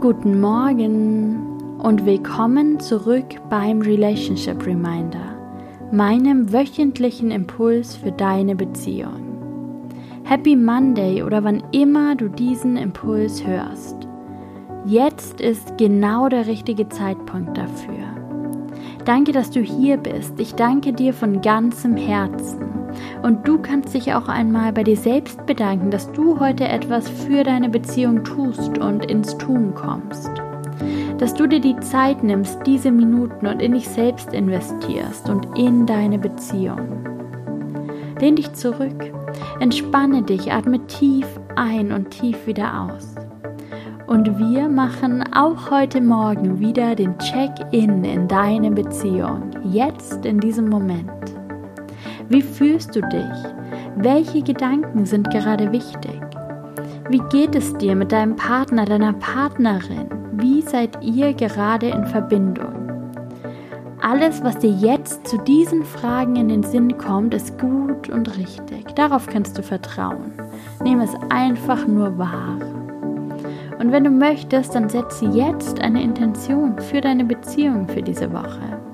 Guten Morgen und willkommen zurück beim Relationship Reminder, meinem wöchentlichen Impuls für deine Beziehung. Happy Monday oder wann immer du diesen Impuls hörst. Jetzt ist genau der richtige Zeitpunkt dafür. Danke, dass du hier bist. Ich danke dir von ganzem Herzen. Und du kannst dich auch einmal bei dir selbst bedanken, dass du heute etwas für deine Beziehung tust und ins Tun kommst. Dass du dir die Zeit nimmst, diese Minuten und in dich selbst investierst und in deine Beziehung. Lehn dich zurück, entspanne dich, atme tief ein und tief wieder aus. Und wir machen auch heute Morgen wieder den Check-in in deine Beziehung, jetzt in diesem Moment. Wie fühlst du dich? Welche Gedanken sind gerade wichtig? Wie geht es dir mit deinem Partner, deiner Partnerin? Wie seid ihr gerade in Verbindung? Alles, was dir jetzt zu diesen Fragen in den Sinn kommt, ist gut und richtig. Darauf kannst du vertrauen. Nimm es einfach nur wahr. Und wenn du möchtest, dann setze jetzt eine Intention für deine Beziehung für diese Woche.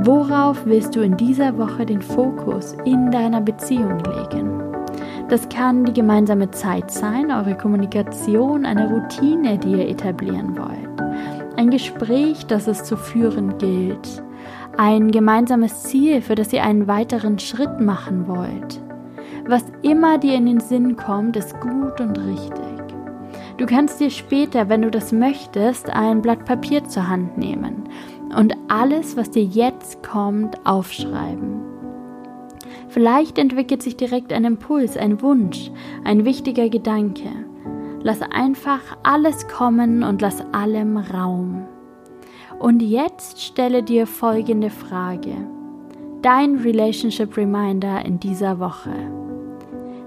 Worauf willst du in dieser Woche den Fokus in deiner Beziehung legen? Das kann die gemeinsame Zeit sein, eure Kommunikation, eine Routine, die ihr etablieren wollt, ein Gespräch, das es zu führen gilt, ein gemeinsames Ziel, für das ihr einen weiteren Schritt machen wollt. Was immer dir in den Sinn kommt, ist gut und richtig. Du kannst dir später, wenn du das möchtest, ein Blatt Papier zur Hand nehmen und alles, was dir jetzt kommt, aufschreiben. Vielleicht entwickelt sich direkt ein Impuls, ein Wunsch, ein wichtiger Gedanke. Lass einfach alles kommen und lass allem Raum. Und jetzt stelle dir folgende Frage. Dein Relationship Reminder in dieser Woche.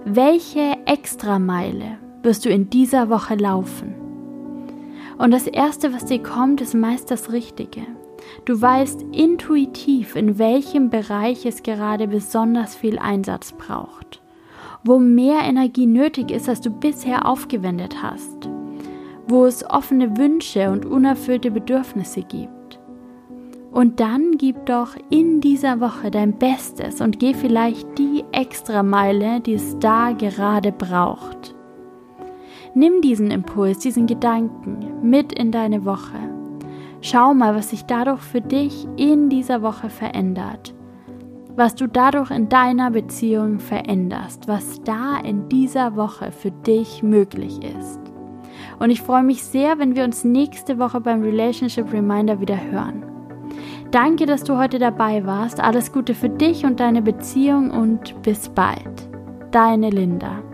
Welche Extrameile wirst du in dieser Woche laufen? Und das Erste, was dir kommt, ist meist das Richtige. Du weißt intuitiv, in welchem Bereich es gerade besonders viel Einsatz braucht, wo mehr Energie nötig ist, als du bisher aufgewendet hast, wo es offene Wünsche und unerfüllte Bedürfnisse gibt. Und dann gib doch in dieser Woche dein Bestes und geh vielleicht die Extrameile, die es da gerade braucht. Nimm diesen Impuls, diesen Gedanken mit in deine Woche Schau mal, was sich dadurch für dich in dieser Woche verändert. Was du dadurch in deiner Beziehung veränderst, was da in dieser Woche für dich möglich ist. Und ich freue mich sehr, wenn wir uns nächste Woche beim Relationship Reminder wieder hören. Danke, dass du heute dabei warst. Alles Gute für dich und deine Beziehung und bis bald. Deine Linda.